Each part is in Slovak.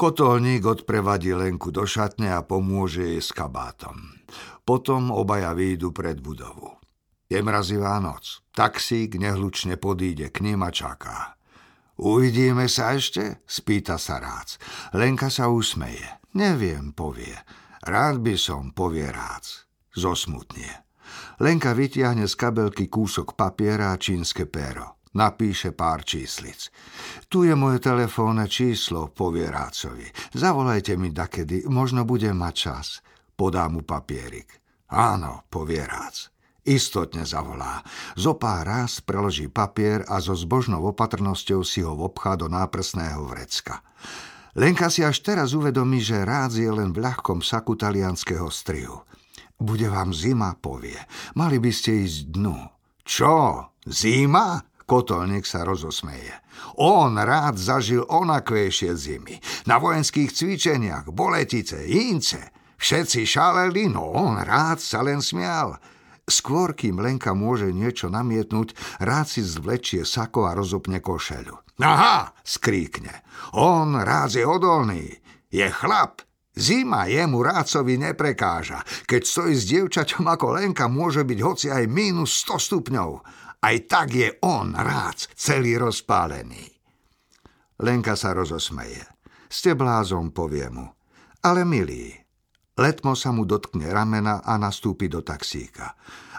Kotolník odprevadí Lenku do šatne a pomôže jej s kabátom. Potom obaja výjdu pred budovu. Je mrazivá noc. Taxík nehlučne podíde k ním a čaká. Uvidíme sa ešte? Spýta sa Rác. Lenka sa usmeje. Neviem, povie. Rád by som, povie Rác. Zosmutnie. Lenka vytiahne z kabelky kúsok papiera a čínske péro. Napíše pár číslic. Tu je moje telefónne číslo, povie Rácovi. Zavolajte mi dakedy, možno budem mať čas. Podá mu papierik. Áno, povie Rác. Istotne zavolá. Zopár raz preloží papier a so zbožnou opatrnosťou si ho obchá do náprsného vrecka. Lenka si až teraz uvedomí, že rád je len v ľahkom saku talianského strihu. Bude vám zima, povie. Mali by ste ísť dnu. Čo? Zima? Kotolník sa rozosmeje. On rád zažil onakvejšie zimy. Na vojenských cvičeniach, boletice, ince. Všetci šaleli, no on rád sa len smial. Skôr, kým Lenka môže niečo namietnúť, rád si zvlečie sako a rozopne košeľu. Aha, skríkne. On rád je odolný. Je chlap. Zima jemu rácovi neprekáža. Keď stojí s dievčaťom ako Lenka, môže byť hoci aj minus 100 stupňov. Aj tak je on, rác, celý rozpálený. Lenka sa rozosmeje. Ste blázom, povie mu. Ale milý, Letmo sa mu dotkne ramena a nastúpi do taxíka.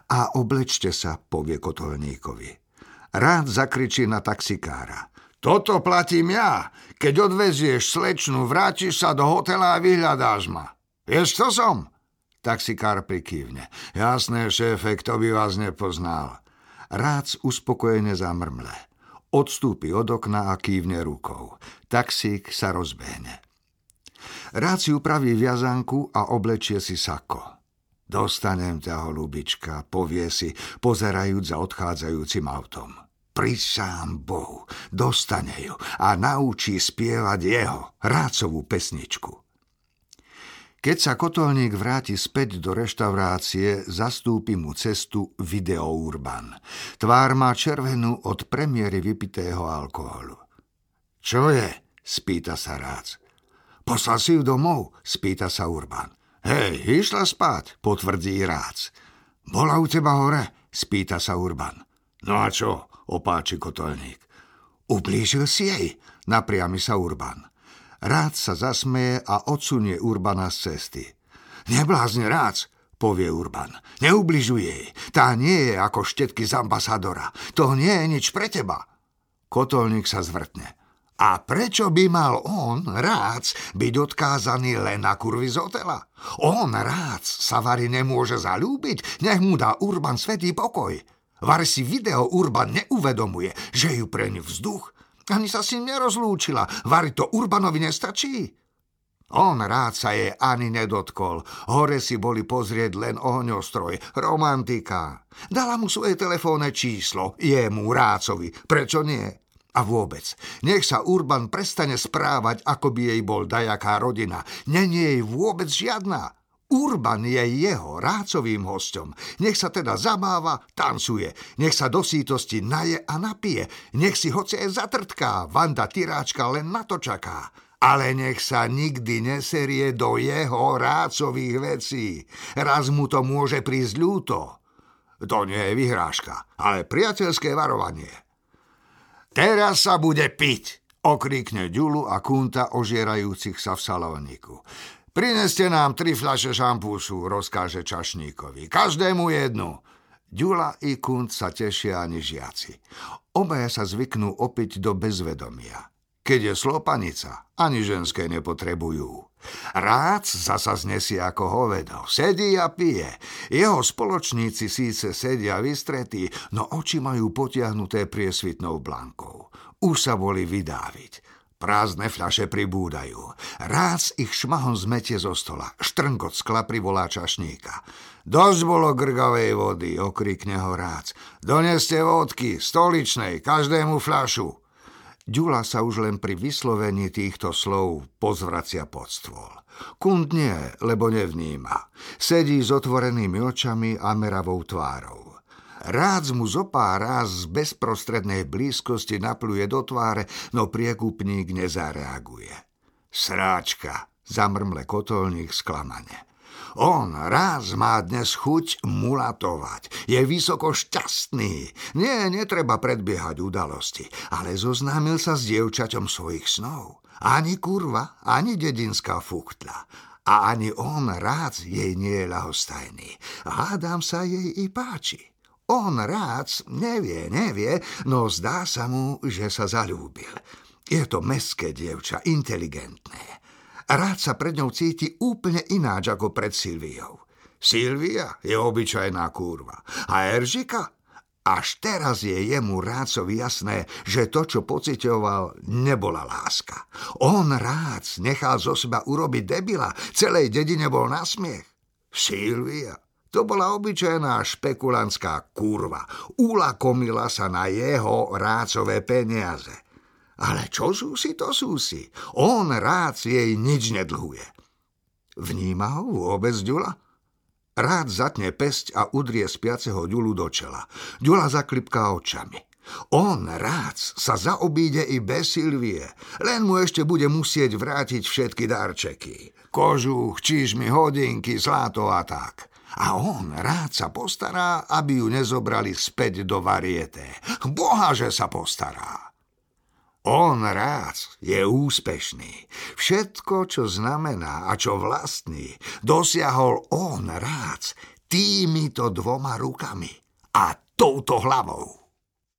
A oblečte sa, povie kotolníkovi. Rád zakričí na taxikára. Toto platím ja. Keď odvezieš slečnu, vrátiš sa do hotela a vyhľadáš ma. Vieš, čo som? Taxikár prikývne. Jasné, šéfe, kto by vás nepoznal. Rád uspokojene zamrmle. Odstúpi od okna a kývne rukou. Taxík sa rozbehne. Rád si upraví viazanku a oblečie si sako. Dostanem ťa, holubička, povie si, pozerajúc za odchádzajúcim autom. Prisám Bohu, dostane ju a naučí spievať jeho, rácovú pesničku. Keď sa kotolník vráti späť do reštaurácie, zastúpi mu cestu Video Urban. Tvár má červenú od premiéry vypitého alkoholu. Čo je? spýta sa Rác. Poslal si ju domov? Spýta sa Urban. Hej, išla spát, potvrdí Rác. Bola u teba hore? Spýta sa Urban. No a čo? Opáči kotolník. Ublížil si jej? Napriami sa Urban. Rád sa zasmeje a odsunie Urbana z cesty. Neblázne Rác, povie Urban. Neubližuje jej. Tá nie je ako štetky z ambasadora. To nie je nič pre teba. Kotolník sa zvrtne. A prečo by mal on, Rác, byť odkázaný len na kurvy z hotela? On, Rác, sa Vary nemôže zalúbiť, nech mu dá Urban svetý pokoj. Vary si video Urban neuvedomuje, že ju preň vzduch. Ani sa s ním nerozlúčila, Vary to Urbanovi nestačí. On rád sa jej ani nedotkol. Hore si boli pozrieť len ohňostroj. Romantika. Dala mu svoje telefónne číslo. Jemu, Rácovi. Prečo nie? A vôbec, nech sa Urban prestane správať, ako by jej bol dajaká rodina. Není jej vôbec žiadna. Urban je jeho rácovým hostom. Nech sa teda zabáva, tancuje. Nech sa do sítosti naje a napije. Nech si hoci aj zatrtká. Vanda Tyráčka len na to čaká. Ale nech sa nikdy neserie do jeho rácových vecí. Raz mu to môže prísť ľúto. To nie je vyhrážka, ale priateľské varovanie. Teraz sa bude piť, okríkne Ďulu a Kunta ožierajúcich sa v salóniku. Prineste nám tri fľaše šampúsu, rozkáže čašníkovi. Každému jednu. Ďula i Kunt sa tešia ani žiaci. Obaja sa zvyknú opiť do bezvedomia. Keď je slopanica, ani ženské nepotrebujú. Rác zasa znesie ako hovedo, sedí a pije. Jeho spoločníci síce sedia vystretí, no oči majú potiahnuté priesvitnou blankou. Už sa boli vydáviť. Prázdne fľaše pribúdajú. Rác ich šmahom zmetie zo stola. Štrngot skla privolá čašníka. Dosť bolo grgavej vody, okrikne ho Rác. Doneste vodky, stoličnej, každému fľašu. Ďula sa už len pri vyslovení týchto slov pozvracia pod stôl. Kund nie, lebo nevníma. Sedí s otvorenými očami a meravou tvárou. Rác mu zopár raz z bezprostrednej blízkosti napluje do tváre, no priekupník nezareaguje. Sráčka, zamrmle kotolník sklamane. On raz má dnes chuť mulatovať. Je vysoko šťastný. Nie, netreba predbiehať udalosti, ale zoznámil sa s dievčaťom svojich snov. Ani kurva, ani dedinská fuchtla. A ani on rád jej nie je ľahostajný. Hádam sa jej i páči. On rád nevie, nevie, no zdá sa mu, že sa zalúbil. Je to meské dievča, inteligentné. Rád sa pred ňou cíti úplne ináč ako pred Silviou. Silvia je obyčajná kurva. A Eržika? Až teraz je jemu Rácovi jasné, že to, čo pocitoval, nebola láska. On Rác nechal zo seba urobiť debila, celej dedine bol na smiech. Silvia, to bola obyčajná špekulantská kurva. Ulakomila sa na jeho rácové peniaze. Ale čo sú si, to sú si. On rád jej nič nedlhuje. Vníma ho vôbec Ďula? Rád zatne pesť a udrie spiaceho Ďulu do čela. Ďula zaklipká očami. On rád sa zaobíde i bez Silvie, len mu ešte bude musieť vrátiť všetky darčeky. Kožuch, čižmy, hodinky, zlato a tak. A on rád sa postará, aby ju nezobrali späť do varieté. Boha, že sa postará. On rád je úspešný. Všetko, čo znamená a čo vlastní, dosiahol on rád týmito dvoma rukami a touto hlavou.